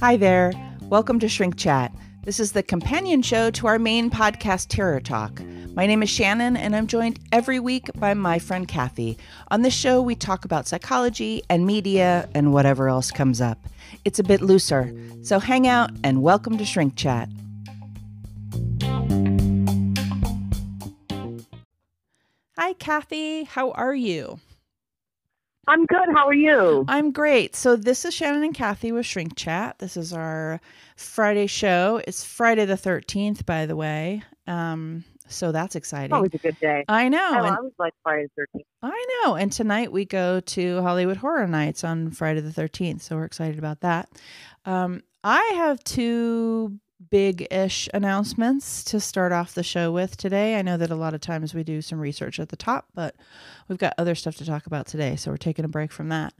Hi there. Welcome to Shrink Chat. This is the companion show to our main podcast, Terror Talk. My name is Shannon, and I'm joined every week by my friend Kathy. On this show, we talk about psychology and media and whatever else comes up. It's a bit looser, so hang out and welcome to Shrink Chat. Hi, Kathy. How are you? I'm good. How are you? I'm great. So this is Shannon and Kathy with Shrink Chat. This is our Friday show. It's Friday the 13th, by the way. Um, so that's exciting. Always a good day. I know. I, and- I like Friday the 13th. I know. And tonight we go to Halloween Horror Nights on Friday the 13th. So we're excited about that. Um, I have two big ish announcements to start off the show with today. I know that a lot of times we do some research at the top, but we've got other stuff to talk about today. So we're taking a break from that.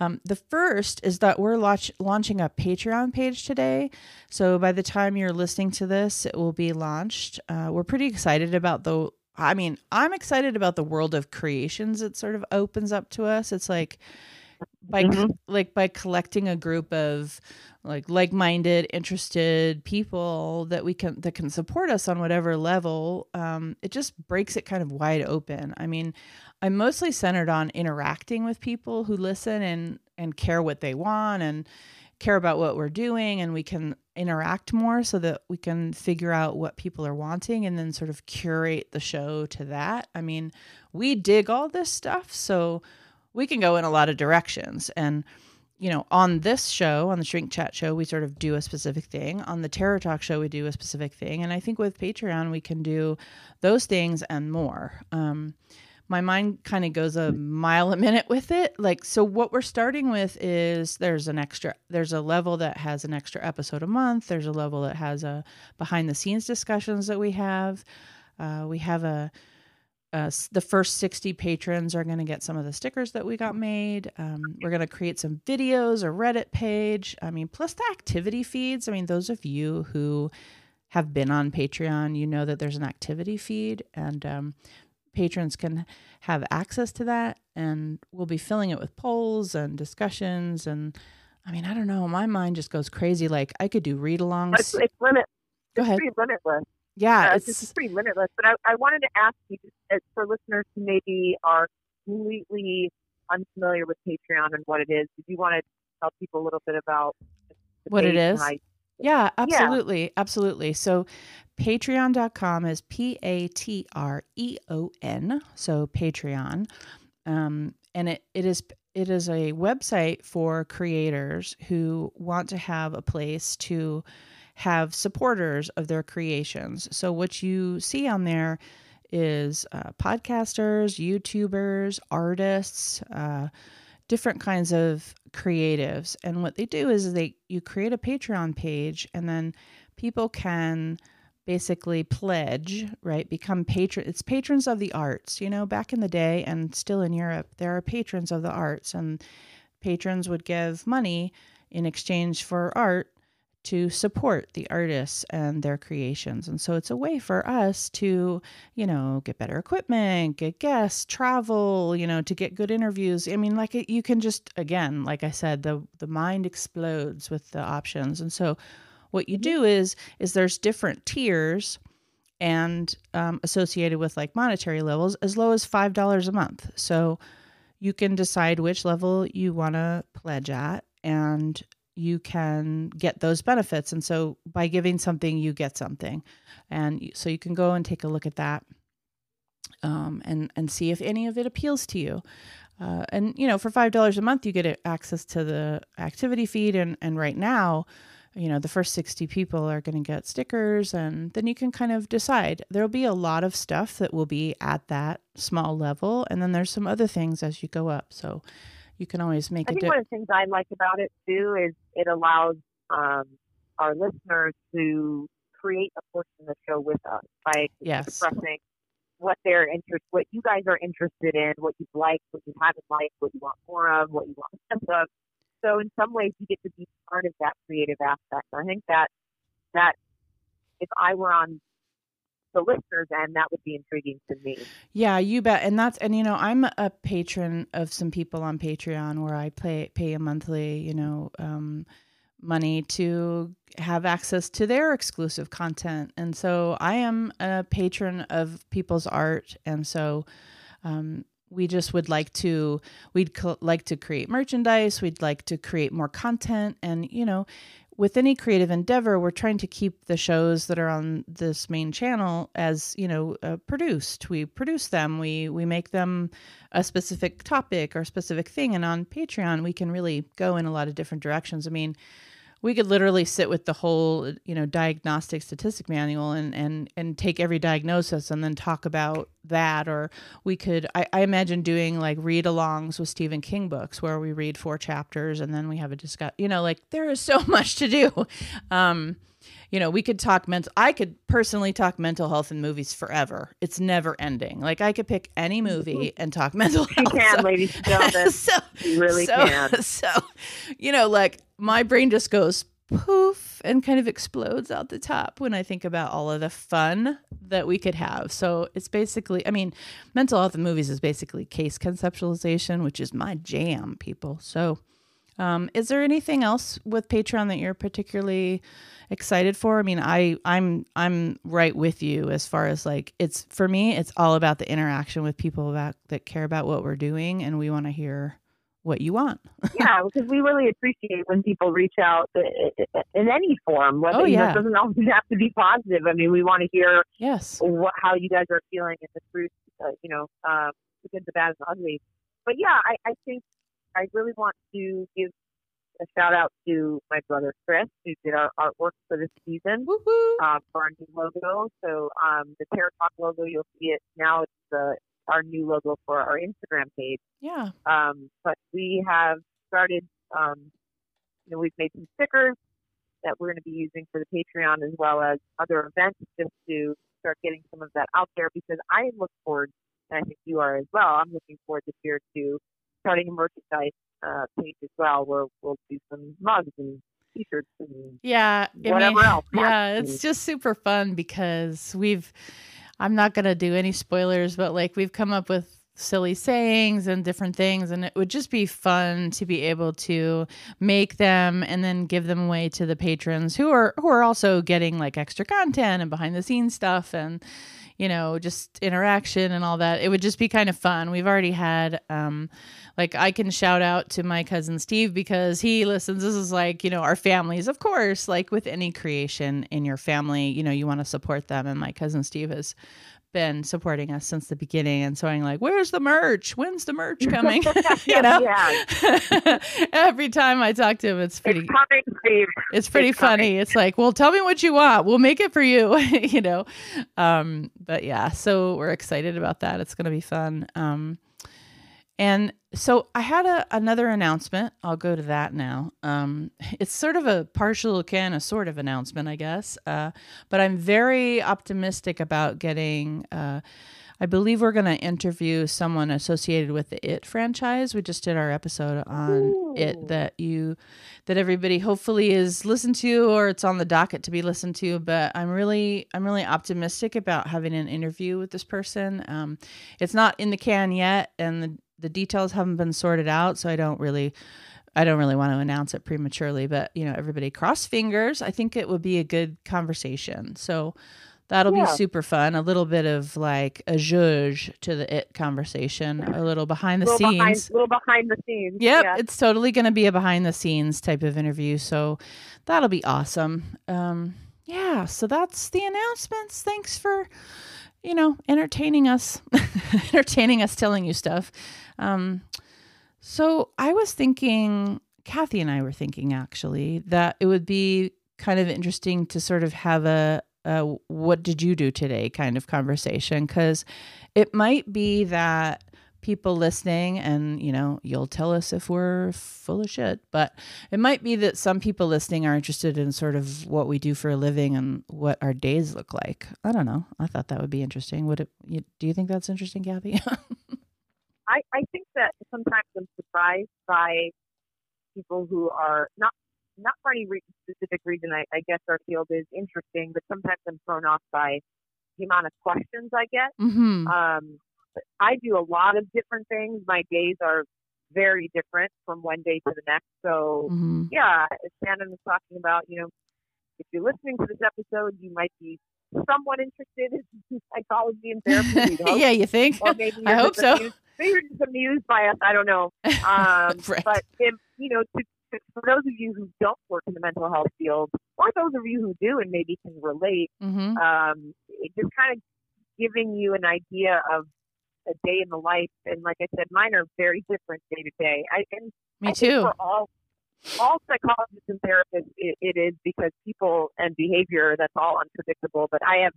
Um, the first is that we're launch- launching a Patreon page today. So by the time you're listening to this, it will be launched. Uh, we're pretty excited about the I mean, I'm excited about the world of creations it sort of opens up to us. It's like by Mhm. like by collecting a group of like like-minded, interested people that we can that can support us on whatever level. Um, it just breaks it kind of wide open. I mean, I'm mostly centered on interacting with people who listen and and care what they want and care about what we're doing and we can interact more so that we can figure out what people are wanting and then sort of curate the show to that. I mean, we dig all this stuff, so we can go in a lot of directions. And, you know, on this show, on the Shrink Chat show, we sort of do a specific thing. On the Terror Talk show, we do a specific thing. And I think with Patreon, we can do those things and more. Um, my mind kind of goes a mile a minute with it. Like, so what we're starting with is there's an extra, there's a level that has an extra episode a month. There's a level that has a behind the scenes discussions that we have. Uh, we have a, uh, the first 60 patrons are going to get some of the stickers that we got made. Um, we're going to create some videos, a Reddit page. I mean, plus the activity feeds. I mean, those of you who have been on Patreon, you know that there's an activity feed, and um, patrons can have access to that. And we'll be filling it with polls and discussions. And I mean, I don't know. My mind just goes crazy. Like, I could do read alongs. it's limit. Go ahead. limitless. Yeah, Uh, it's it's, pretty limitless. But I, I wanted to ask you, uh, for listeners who maybe are completely unfamiliar with Patreon and what it is, did you want to tell people a little bit about What it is? page and is? how- Yeah, absolutely. Absolutely. So patreon.com is P A T R E O N. So Patreon. Um, and it, it is it is a website for creators who want to have a place to have supporters of their creations. So what you see on there is uh, podcasters, YouTubers, artists, uh, different kinds of creatives. And what they do is they you create a patreon page and then people can basically pledge right? Become patron it's patrons of the arts. You know back in the day and still in europe there are patrons of the arts and patrons would give money in exchange for art to support the artists and their creations and so it's a way for us to you know, get better equipment, get guests, travel, you know, to get good interviews. I mean, like it, you can just again, like I said, the the mind explodes with the options. And so what you do is is there's different tiers and um, associated with like monetary levels as low as five dollars a month. So you can decide which level you want to pledge at and you can get those benefits. And so by giving something you get something. And so you can go and take a look at that um, and and see if any of it appeals to you. Uh, and you know for five dollars a month you get access to the activity feed. And and right now you know the first 60 people are going to get stickers and then you can kind of decide. There'll be a lot of stuff that will be at that small level and then there's some other things as you go up. So you can always make I a think di- one of the things I like about it too is it allows um, our listeners to create a portion of the show with us by Yes. expressing what they're interest, what you guys are interested in, what you've liked, what you haven't liked, what you want more of, what you want less of. So in some ways, you get to be part of that creative aspect. I think that that if I were on the listeners end, that would be intriguing to me. Yeah, you bet. And that's and you know, I'm a patron of some people on Patreon where I pay pay a monthly, you know, um, money to have access to their exclusive content. And so I am a patron of people's art, and so um, we just would like to we'd co- like to create merchandise we'd like to create more content and you know with any creative endeavor we're trying to keep the shows that are on this main channel as you know uh, produced. We produce them. We we make them a specific topic or specific thing. And on patreon we can really go in a lot of different directions. I mean we could literally sit with the whole you know diagnostic statistic manual and and and take every diagnosis and then talk about that or we could i, I imagine doing like read alongs with stephen king books where we read four chapters and then we have a discuss you know like there is so much to do um you know, we could talk mental. I could personally talk mental health in movies forever. It's never ending. Like I could pick any movie and talk mental health. You can, so, ladies and gentlemen. so, you really so, can. So, you know, like my brain just goes poof and kind of explodes out the top when I think about all of the fun that we could have. So it's basically, I mean, mental health in movies is basically case conceptualization, which is my jam, people. So, um, is there anything else with Patreon that you're particularly excited for? I mean, I I'm I'm right with you as far as like it's for me, it's all about the interaction with people about that care about what we're doing and we want to hear what you want. yeah, because we really appreciate when people reach out in any form. Whether, oh, yeah. You know, it doesn't always have to be positive. I mean, we want to hear yes what, how you guys are feeling and the truth, uh, you know, uh, the good, the bad, and the ugly. But yeah, I, I think I really want to give a shout out to my brother Chris, who did our artwork for this season uh, for our new logo. So um, the Terror Talk logo, you'll see it now. It's the our new logo for our Instagram page. Yeah. Um, but we have started. Um, you know, we've made some stickers that we're going to be using for the Patreon as well as other events, just to start getting some of that out there. Because I look forward, and I think you are as well. I'm looking forward this year to starting a merchandise uh, page as well, where we'll do some mugs and t-shirts and yeah, whatever mean, else. Yeah, it's just super fun because we've. I'm not gonna do any spoilers, but like we've come up with silly sayings and different things and it would just be fun to be able to make them and then give them away to the patrons who are who are also getting like extra content and behind the scenes stuff and you know just interaction and all that. It would just be kind of fun. We've already had um like I can shout out to my cousin Steve because he listens. This is like, you know, our families, of course, like with any creation in your family, you know, you want to support them. And my cousin Steve has been supporting us since the beginning and so I'm like, where's the merch? When's the merch coming? you know? Every time I talk to him, it's pretty it's coming, Steve. It's pretty it's funny. Coming. It's like, well, tell me what you want. We'll make it for you, you know. Um, but yeah, so we're excited about that. It's gonna be fun. Um, and so I had a, another announcement. I'll go to that now. Um, it's sort of a partial can of sort of announcement, I guess. Uh, but I'm very optimistic about getting. Uh, I believe we're going to interview someone associated with the It franchise. We just did our episode on Ooh. It that you, that everybody hopefully is listened to or it's on the docket to be listened to. But I'm really, I'm really optimistic about having an interview with this person. Um, it's not in the can yet, and the the details haven't been sorted out, so I don't really I don't really want to announce it prematurely, but you know, everybody cross fingers. I think it would be a good conversation. So that'll yeah. be super fun. A little bit of like a zhuzh to the it conversation, a little behind the little scenes. Behind, little behind the scenes. Yep, yeah. it's totally going to be a behind the scenes type of interview. So that'll be awesome. Um, yeah, so that's the announcements. Thanks for you know entertaining us, entertaining us, telling you stuff. Um, so I was thinking, Kathy and I were thinking actually that it would be kind of interesting to sort of have a, a what did you do today kind of conversation because it might be that people listening and you know you'll tell us if we're full of shit but it might be that some people listening are interested in sort of what we do for a living and what our days look like i don't know i thought that would be interesting would it you, do you think that's interesting kathy I, I think that sometimes I'm surprised by people who are not not for any re- specific reason. I, I guess our field is interesting, but sometimes I'm thrown off by the amount of questions I get. Mm-hmm. Um, I do a lot of different things. My days are very different from one day to the next. So, mm-hmm. yeah, as Shannon was talking about, you know, if you're listening to this episode, you might be somewhat interested in psychology and therapy. yeah, you think? Or maybe I hope so. Amused, maybe you're just amused by us. I don't know. Um, right. But if, you know, to, to, for those of you who don't work in the mental health field, or those of you who do and maybe can relate, mm-hmm. um, it just kind of giving you an idea of a day in the life. And like I said, mine are very different day to day. I and me I too. for all all psychologists and therapists, it, it is because people and behavior that's all unpredictable. But I have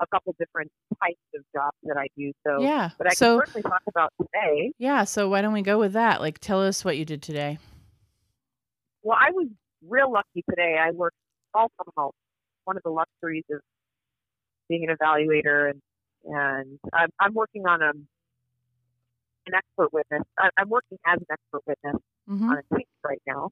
a couple different types of jobs that I do. So yeah, but I so, can certainly talk about today. Yeah, so why don't we go with that? Like, tell us what you did today. Well, I was real lucky today. I worked all from home. One of the luxuries of being an evaluator, and and I'm, I'm working on a an expert witness. I, I'm working as an expert witness mm-hmm. on a case right now.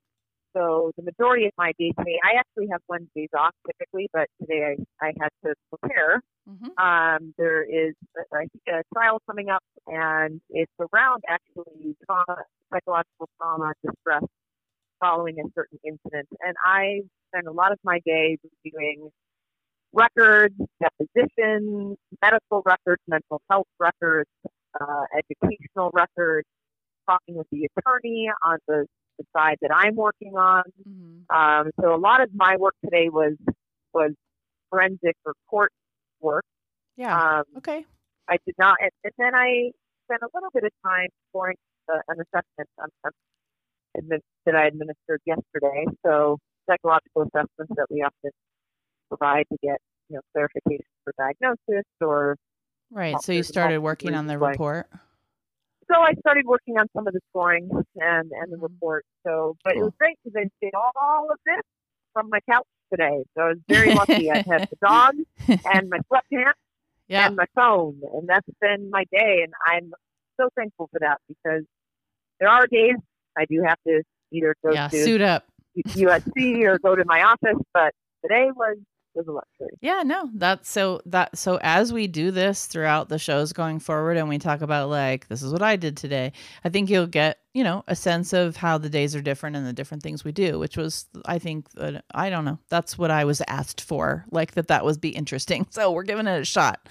So the majority of my day today, I actually have Wednesdays off typically, but today I, I had to prepare. Mm-hmm. Um, there is a, a, trial coming up, and it's around actually trauma, psychological trauma, distress following a certain incident. And I spend a lot of my day reviewing records, depositions, medical records, mental health records, uh, educational records, talking with the attorney on the, the side that I'm working on. Mm-hmm. Um, so a lot of my work today was was forensic or court work. Yeah. Um, okay. I did not, and, and then I spent a little bit of time scoring uh, an assessment on, on admin, that I administered yesterday. So psychological assessments that we often provide to get you know clarification for diagnosis or right. So you started working on the report. So I started working on some of the scoring and and the Mhm. report. So, but it was great because I did all of this from my couch today. So I was very lucky. I had the dog and my sweatpants yeah. and my phone, and that's been my day. And I'm so thankful for that because there are days I do have to either go yeah. to Suit up. USC or go to my office, but today was was a luxury. Yeah, no, that's so that so as we do this throughout the shows going forward and we talk about like this is what I did today, I think you'll get, you know, a sense of how the days are different and the different things we do, which was I think uh, I don't know, that's what I was asked for, like that that would be interesting. So, we're giving it a shot.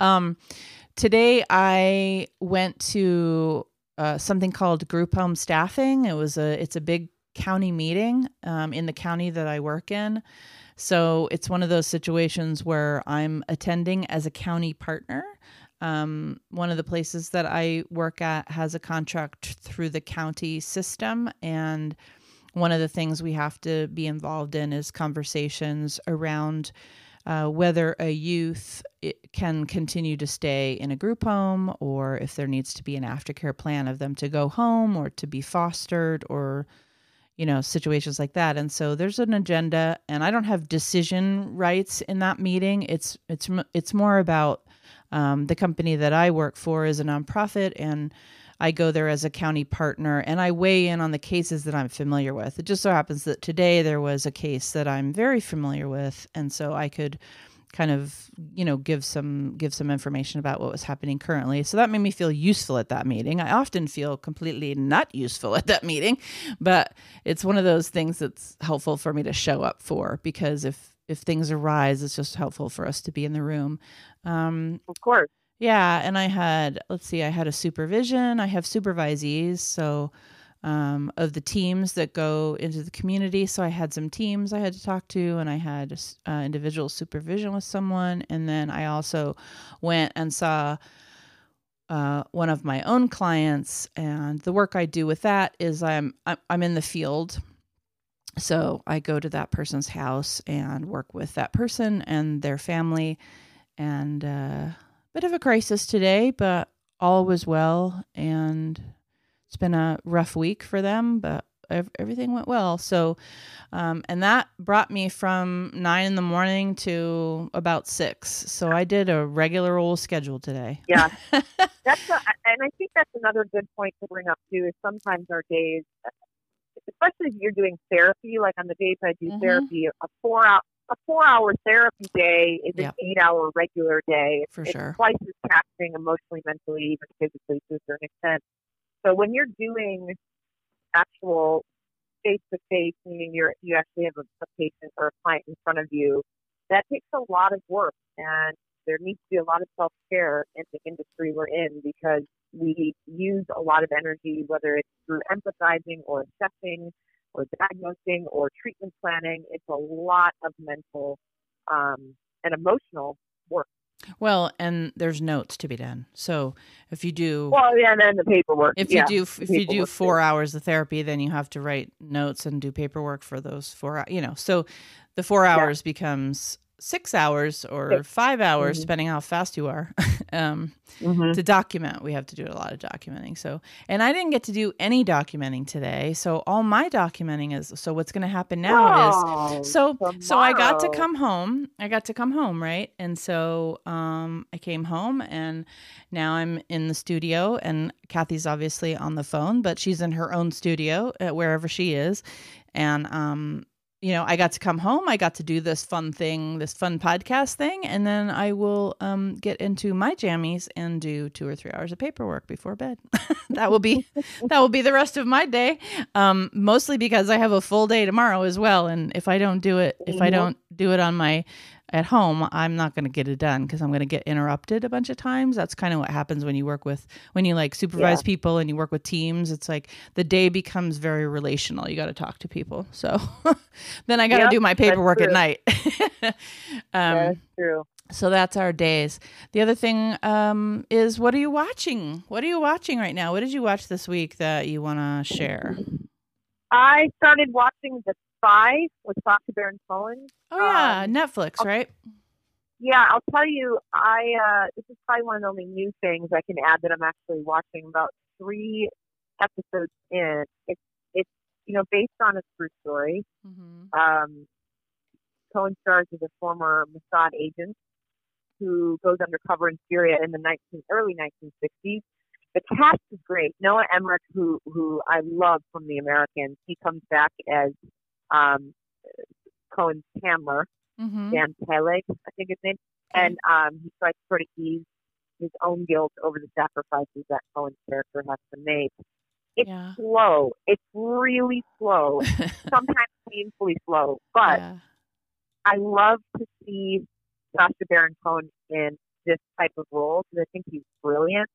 Um today I went to uh, something called group home staffing. It was a it's a big county meeting um, in the county that I work in. So it's one of those situations where I'm attending as a county partner. Um, one of the places that I work at has a contract through the county system. And one of the things we have to be involved in is conversations around uh, whether a youth can continue to stay in a group home or if there needs to be an aftercare plan of them to go home or to be fostered or you know situations like that. And so there's an agenda and i don't have decision rights in that meeting. It's it's it's more about um, the company that i work for is a nonprofit and i go there as a county partner and i weigh in on the cases that i'm familiar with. It just so happens that today there was a case that i'm very familiar with and so i could kind of you know give some give some information about what was happening currently. So that made me feel useful at that meeting. I often feel completely not useful at that meeting but it's one of those things that's helpful for me to show up for because if if things arise it's just helpful for us to be in the room. Um, Of course. yeah and i had let's see i had a supervision. I have supervisees so um, of the teams that go into the community. So I had some teams I had to talk to, and I had uh, individual supervision with someone. And then I also went and saw uh, one of my own clients. And the work I do with that is I'm I'm in the field. So I go to that person's house and work with that person and their family. And a uh, bit of a crisis today, but all was well. And it's been a rough week for them, but everything went well. So, um, and that brought me from nine in the morning to about six. So I did a regular old schedule today. Yeah, that's a, and I think that's another good point to bring up too. Is sometimes our days, especially if you're doing therapy, like on the days I do Mhm. therapy, a four out a four-hour therapy day is Yep. an eight-hour regular day. It's, For it's sure. twice as taxing emotionally, mentally, even physically to a certain extent. So when you're doing actual face-to-face, meaning you're you actually have a, a patient or a client in front of you, that takes a lot of work, and there needs to be a lot of self-care in the industry we're in because we use a lot of energy, whether it's through empathizing or assessing or diagnosing or treatment planning. It's a lot of mental um, and emotional. Well, and there's notes to be done. So if you do Well, yeah, and then the paperwork. if you do if you do four hours of therapy, then you have to write notes and do paperwork for those four. You know, so the four hours becomes six hours or Six. five hours, Mhm. depending how fast you are. um, Mhm. to document, we have to do a lot of documenting. So, and I didn't get to do any documenting today. So all my documenting is. So what's going to happen now is so so I got to come home. I got to come home, right? And so um I came home and now I'm in the studio and Kathy's obviously on the phone, but she's in her own studio uh, wherever she is. And um you know, I got to come home. I got to do this fun thing, this fun podcast thing, and then I will um, get into my jammies and do two or three hours of paperwork before bed. that will be that will be the rest of my day. Um, mostly because I have a full day tomorrow as well, and if I don't do it, if I don't do it on my at home, I'm not going to get it done because I'm going to get interrupted a bunch of times. That's kind of what happens when you work with when you like supervise Yeah. people and you work with teams. It's like the day becomes very relational. You got to talk to people. So then I got to Yep, do my paperwork at night. um, That's true. so that's our days. The other thing um, is, what are you watching? What are you watching right now? What did you watch this week that you want to share? I started watching The Spy with Sacha Baron Cohen. Oh yeah, Um, Netflix, right? Yeah, I'll tell you, I uh, this is probably one of the only new things I can add that I'm actually watching. About three episodes in, it's it's you know based on a true story. Mm-hmm. Um, Cohen stars as a former Mossad agent who goes undercover in Syria in the 19, early 1960s. The cast is great. Noah Emmerich, who who I love from The Americans, he comes back as um, Cohen's handler. Mm-hmm. Dan Peleg, I think his name, and um, he tries to sort of ease his own guilt over the sacrifices that Cohen's character has to make. It's Yeah. slow. It's really slow, sometimes painfully slow, but yeah. I love to see Sacha Baron Cohen in this type of role because I think he's brilliant.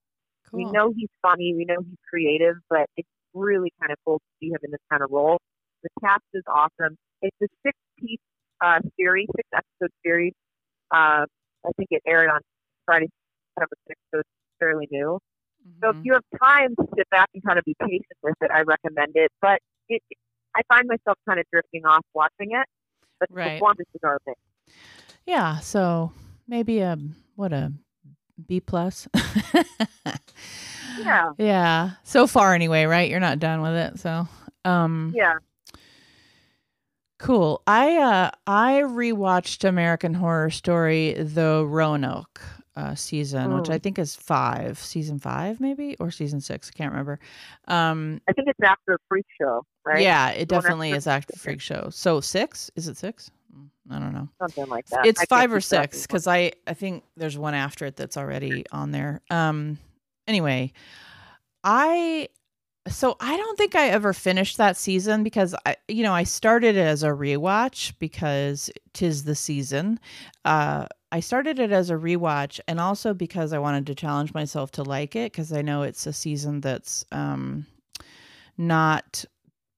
We know he's funny, we know he's creative, but it's really kind of cool to see him in this kind of role. The cast is awesome. It's a six piece uh, series, six episode series. Uh, I think it aired on Friday, September 6th, so it's fairly new. So if Mhm. you have time to sit back and kind of be patient with it, I recommend it. But it, I find myself kind of drifting off watching it. But the Right. performances are amazing. Yeah, so maybe a what a B plus. Yeah. Yeah. So far anyway, right? You're not done with it. So um Yeah. Cool. I uh I rewatched American Horror Story The Roanoke uh season, which. I think is 5, season 5 maybe or season 6, I can't remember. Um I think it's after freak show, right? yeah, it The definitely is after Freak Show. So 6? Is it 6? Mm, I don't know. Something like that. it's I five or six because I I think there's one after it that's already on there. Um. Anyway, I so I don't think I ever finished that season because I you know I started it as a rewatch because tis the season. Uh. I started it as a rewatch and also because I wanted to challenge myself to like it because I know it's a season that's um not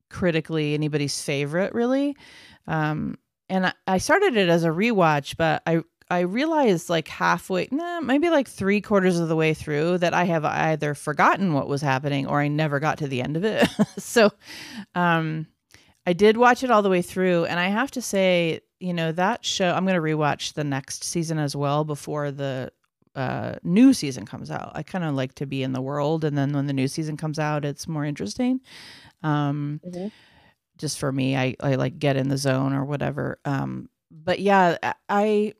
critically anybody's favorite really. Um and I, I started it as a rewatch, but I I realized like halfway, nah, maybe like three quarters of the way through that I have either forgotten what was happening or I never got to the end of it. so, um, I did watch it all the way through, and I have to say, you know, that show. I'm going to rewatch the next season as well before the uh, new season comes out. I kind of like to be in the world, and then when the new season comes out, it's more interesting. Um, Mhm. just for me i i like get in the zone or whatever um but yeah i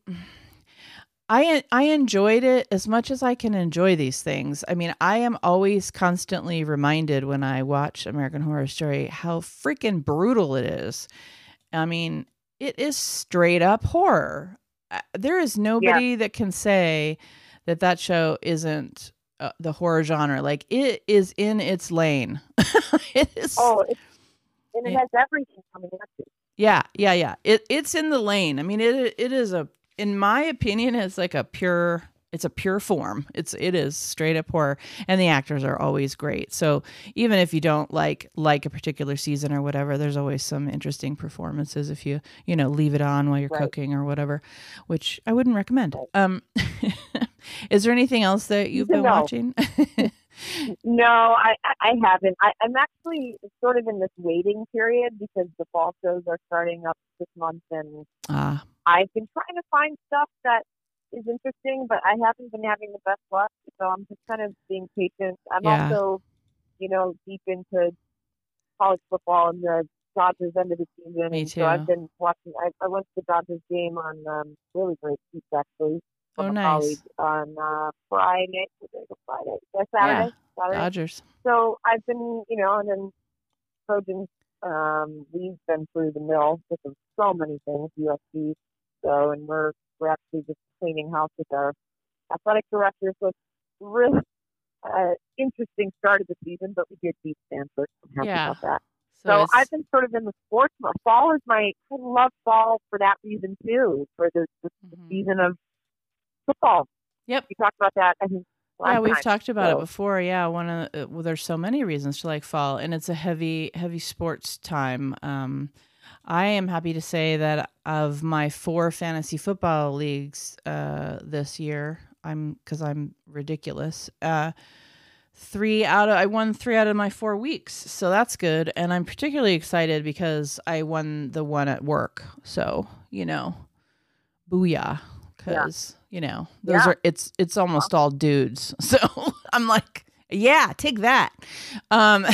i i enjoyed it as much as i can enjoy these things i mean i am always constantly reminded when i watch american horror story how freaking brutal it is i mean it is straight up horror. Uh, There is nobody that can say that that show isn't uh, the horror genre. Like it is in its lane. it is. Oh, it's, and it Yeah. has everything coming at you. Yeah, yeah, yeah. It it's in the lane. I mean, it it is a in my opinion, it's like a pure it's a pure form. It's it is straight up horror, and the actors are always great. So even if you don't like like a particular season or whatever, there's always some interesting performances if you you know leave it on while you're Right. cooking or whatever, which I wouldn't recommend. Right. Um, is there anything else that you've been No. watching? No, I I haven't. I, I'm actually sort of in this waiting period because the fall shows are starting up this month, and ah, I've been trying to find stuff that is interesting, but I haven't been having the best luck. So I'm just kind of being patient. I'm Yeah. also, you know, deep into college football and the Dodgers end of the season. Me too. So I've been watching. I, I went to the Dodgers game on um, really great seats actually from Oh, nice. on uh, Friday. Was it a Friday? Yeah, Saturday. Saturday. Dodgers. So I've been, you know, and then Trojans, um, we've been through the mill with so many things, USC. So, and we're we're actually just cleaning house with our athletic director. So it's really uh, interesting start of the season, but we did beat Stanford. I'm happy Yeah. about that. So, So I've been sort of in the sports. Fall is my I love fall for that reason too, for the, the Mhm. season of football. Yep. We talked about that. I think. Yeah, we've time. talked about So- it before. Yeah, one of the, well, there's so many reasons to like fall, and it's a heavy, heavy sports time. Um, I am happy to say that of my four fantasy football leagues uh, this year, I'm because I'm ridiculous. Uh, three out of I won three out of my four weeks, so that's good. And I'm particularly excited because I won the one at work. So you know, booyah! Because you know those Yeah. are it's it's almost all dudes. So I'm like, yeah, take that. Um,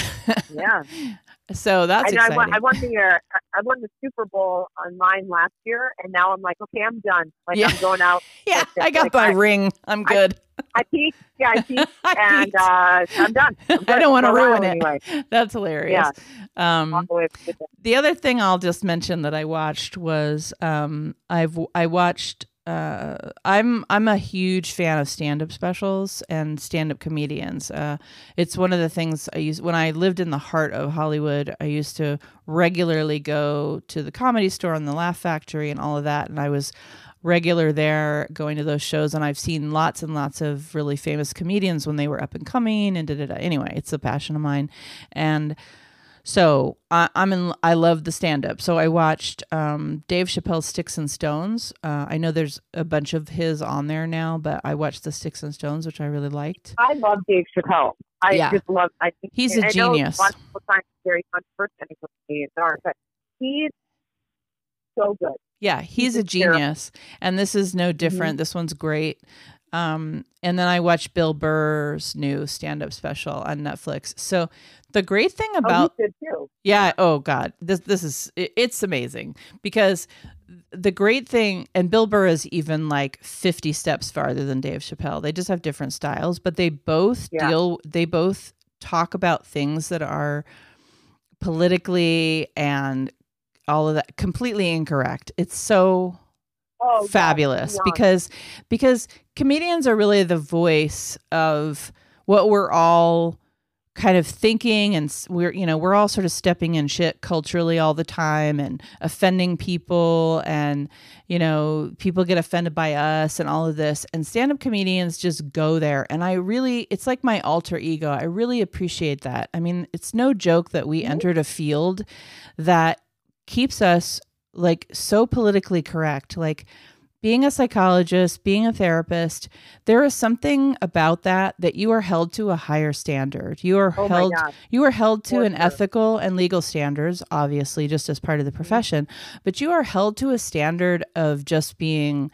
Yeah. so that's I, know I, won, I won the uh, I won the Super Bowl on mine last year, and now I'm like, okay, I'm done. Like Yeah. I'm going out. yeah, I got like, my I- ring. I'm good. I peaked. Yeah, I peaked, and uh, I'm done. I'm I don't want to ruin it. Anyway. That's hilarious. Yeah. Um, Walk away with it. the other thing I'll just mention that I watched was um, I've I watched. Uh, I'm I'm a huge fan of stand-up specials and stand-up comedians. Uh, it's one of the things I used when I lived in the heart of Hollywood. I used to regularly go to the comedy store and the Laugh Factory and all of that, and I was regular there going to those shows and I've seen lots and lots of really famous comedians when they were up and coming and da da da. Anyway, it's a passion of mine. And so I, I'm in. I love the stand up. So I watched um, Dave Chappelle's Sticks and Stones. Uh, I know there's a bunch of his on there now, but I watched the Sticks and Stones, which I really liked. I love Dave Chappelle. I Yeah. just love. I think He's a I know genius. Of people very controversial. I think what comedians are, but he's so good. Yeah, he's He's a just terrible. genius, and this is no different. This one's great. Um, and then I watched Bill Burr's new stand-up special on Netflix. So the great thing about oh, good too. Yeah. Oh God. This this is it- it's amazing because the great thing and Bill Burr is even like 50 steps farther than Dave Chappelle. They just have different styles, but they both Yeah. deal they both talk about things that are politically and all of that completely incorrect. It's so Oh, fabulous because because comedians are really the voice of what we're all kind of thinking and we're you know we're all sort of stepping in shit culturally all the time and offending people and you know people get offended by us and all of this. And stand-up comedians just go there. And i really it's like my alter ego. I really appreciate that. I mean it's no joke that we entered a field that keeps us like so politically correct like being a psychologist being a therapist there is something about that that you are held to a higher standard you are Oh held you are held to For an sure. ethical and legal standards obviously just as part of the profession but you are held to a standard of just being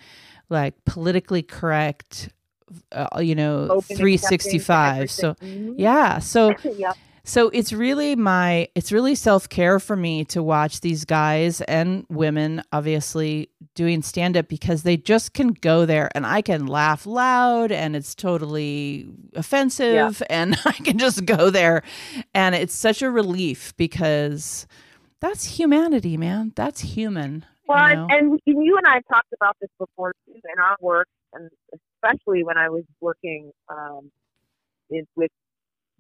like politically correct uh, you know Open, 365 so. Mhm. yeah so yeah. So it's really my it's really self-care for me to watch these guys and women obviously doing stand up because they just can go there and I can laugh loud and it's totally offensive and I can just go there and it's such a relief because that's humanity, man. That's human. Well, you know? and, and you and I have talked about this before too in our work, and especially when I was working um, in, with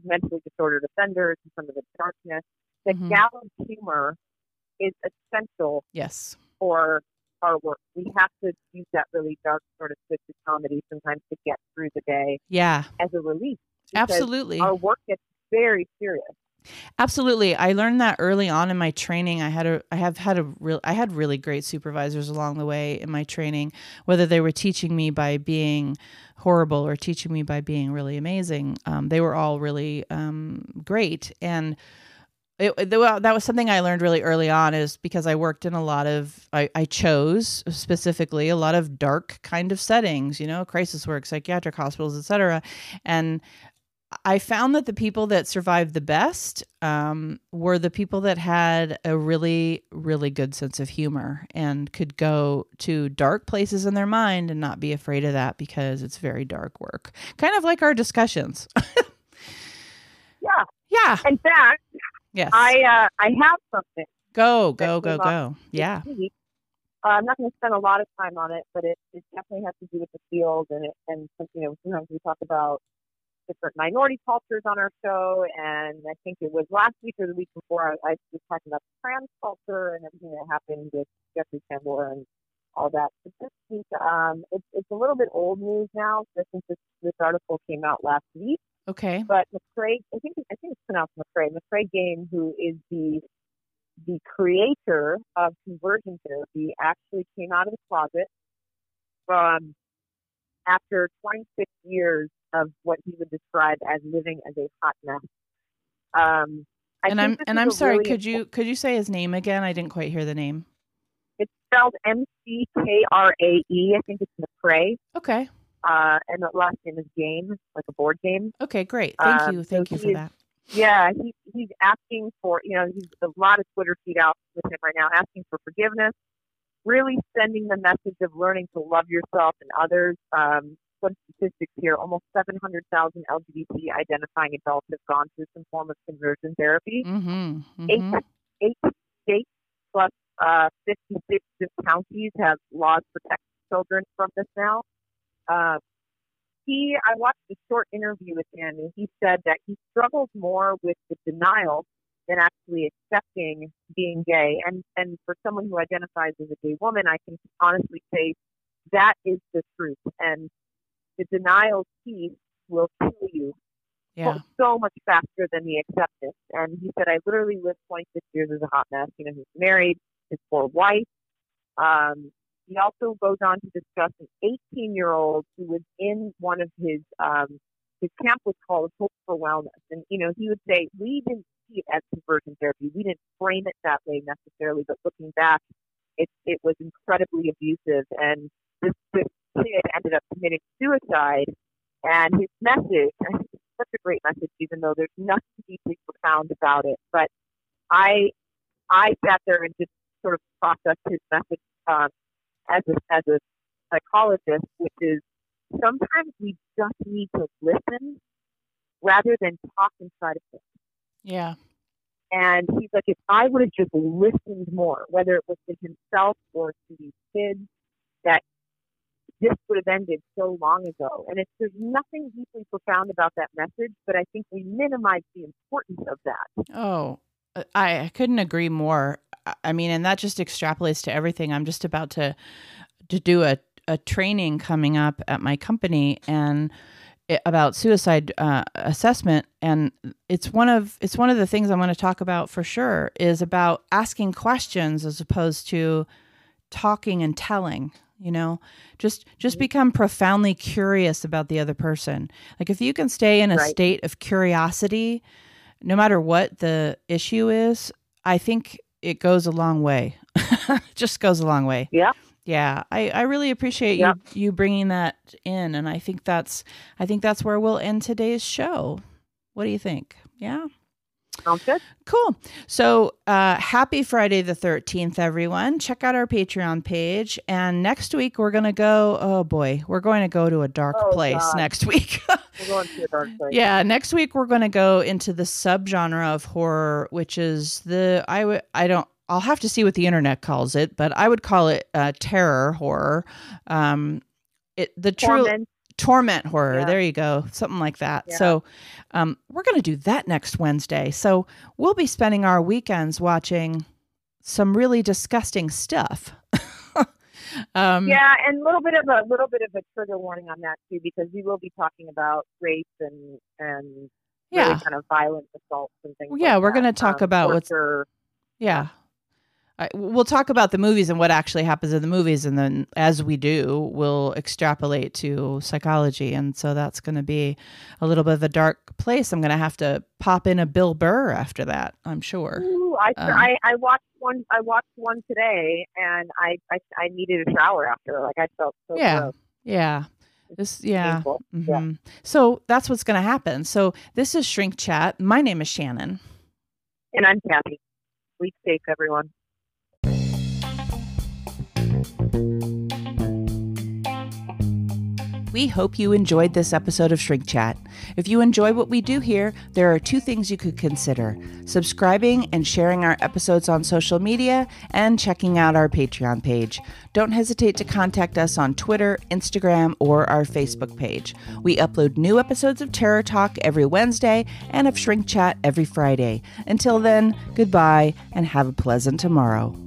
mentally disordered offenders and some of the darkness. That Mhm. gallows humor is essential yes. for our work. We have to use that really dark sort of twisted comedy sometimes to get through the day Yeah. as a relief. Absolutely. Our work gets very serious. Absolutely. I learned that early on in my training. I had a I have had a real I had really great supervisors along the way in my training, whether they were teaching me by being horrible or teaching me by being really amazing. Um, they were all really um, great and it, it- that was something I learned really early on is because I worked in a lot of I, I chose specifically a lot of dark kind of settings, you know, crisis work, psychiatric hospitals, etc. And I found that the people that survived the best um, were the people that had a really, really good sense of humor and could go to dark places in their mind and not be afraid of that because it's very dark work. Kind of like our discussions. Yeah. yeah. In fact, Yes. I uh, I have something. go, go, go, go. Yeah. Uh, I'm not going to spend a lot of time on it, but it, it definitely has to do with the field and it, and some- you know sometimes we talk about different minority cultures on our show, and I think it was last week or the week before I, I was talking about the trans culture and everything that happened with Jeffrey Tambor and all that. But this week, um, it's it's a little bit old news now. Since this this article came out last week, Okay. but McKrae, I think I think it's pronounced McKrae. McKrae Game, who is the the creator of conversion therapy, actually came out of the closet from after 26 years of what he would describe as living as a hot mess. Um, I and I'm and I'm sorry, really could you could you say his name again? I didn't quite hear the name. It's spelled M C K R A E. I think it's McKrae. Okay. Uh, and the last name is Game, like a board game. Okay, great. Thank Um, you. so Thank you for that. Yeah, he, he's asking for, you know, he's a lot of Twitter feed out with him right now, asking for forgiveness, really sending the message of learning to love yourself and others. Um, some statistics here almost 700,000 LGBT identifying adults have gone through some form of conversion therapy. Mm-hmm. Eight, mm-hmm. eight states plus uh, 56 counties have laws protecting children from this now. Uh, he, I watched a short interview with him, and he said that he struggles more with the denial than actually accepting being gay. And and for someone who identifies as a gay woman, I can honestly say that is the truth. And the denial piece will kill you Yeah. so much faster than the acceptance. And he said, I literally lived 26 years as a hot mess. You know, he's married, his poor wife. Um, he also goes on to discuss an 18 year old who was in one of his, um, his camp was called Hope for Wholeness. And, you know, he would say, we didn't see it as conversion therapy. We didn't frame it that way necessarily, but looking back, it, it was incredibly abusive. And this, this kid ended up committing suicide. And his message, I think it's such a great message, even though there's nothing deeply profound about it. But I, I sat there and just sort of processed his message um, as a as a psychologist, which is sometimes we just need to listen rather than talk inside of things. Yeah. And he's like, if I would have just listened more, whether it was to himself or to these kids, that this would have ended so long ago. And it's there's nothing deeply profound about that message, but I think we minimize the importance of that. Oh, I, couldn't agree more. I- mean, and that just extrapolates to everything. I'm just about to to do a a training coming up at my company and it, about suicide uh, assessment and it's one of it's one of the things I'm going to talk about for sure is about asking questions as opposed to talking and telling you know? Just just mm-hmm. become profoundly curious about the other person. Like if you can stay in a Right. state of curiosity no matter what the issue is i think it goes a long way. Just goes a long way. Yeah. yeah. I, I really appreciate Yep. you you bringing that in and i think that's i think that's where we'll end today's show. What do you think? Yeah Sounds good. Cool. So, uh, happy Friday the 13th, everyone. Check out our Patreon page. And next week, we're going to go, oh boy, we're going to go to a dark Oh, place God. next week. We're going to a dark place. yeah, next week, we're going to go into the subgenre of horror, which is the, I would, I don't, I'll have to see what the internet calls it, but I would call it uh, terror horror. Um, it the true Torment. Torment horror. Yeah. There you go, something like that. Yeah. So, um, we're going to do that next Wednesday. So we'll be spending our weekends watching some really disgusting stuff. um, Yeah, and a little bit of a little bit of a trigger warning on that too, because we will be talking about rape and and yeah, really kind of violent assaults and things. Yeah, like we're gonna talk Um, about what's- yeah. I, we'll talk about the movies and what actually happens in the movies, and then as we do, we'll extrapolate to psychology, and so that's going to be a little bit of a dark place. I'm going to have to pop in a Bill Burr after that, I'm sure. Ooh, I, Um, I I watched one. I watched one today, and I I, I needed a shower after. Like I felt so Yeah. gross. Yeah, this yeah. Painful. Yeah. So that's what's going to happen. So this is Shrink Chat. My name is Shannon. And I'm Kathy. Sleep safe, everyone. We hope you enjoyed this episode of Shrink Chat. If you enjoy what we do here, there are two things you could consider subscribing and sharing our episodes on social media, and checking out our Patreon page. Don't hesitate to contact us on Twitter, Instagram, or our Facebook page. We upload new episodes of Terror Talk every Wednesday and of Shrink Chat every Friday. Until then, goodbye and have a pleasant tomorrow.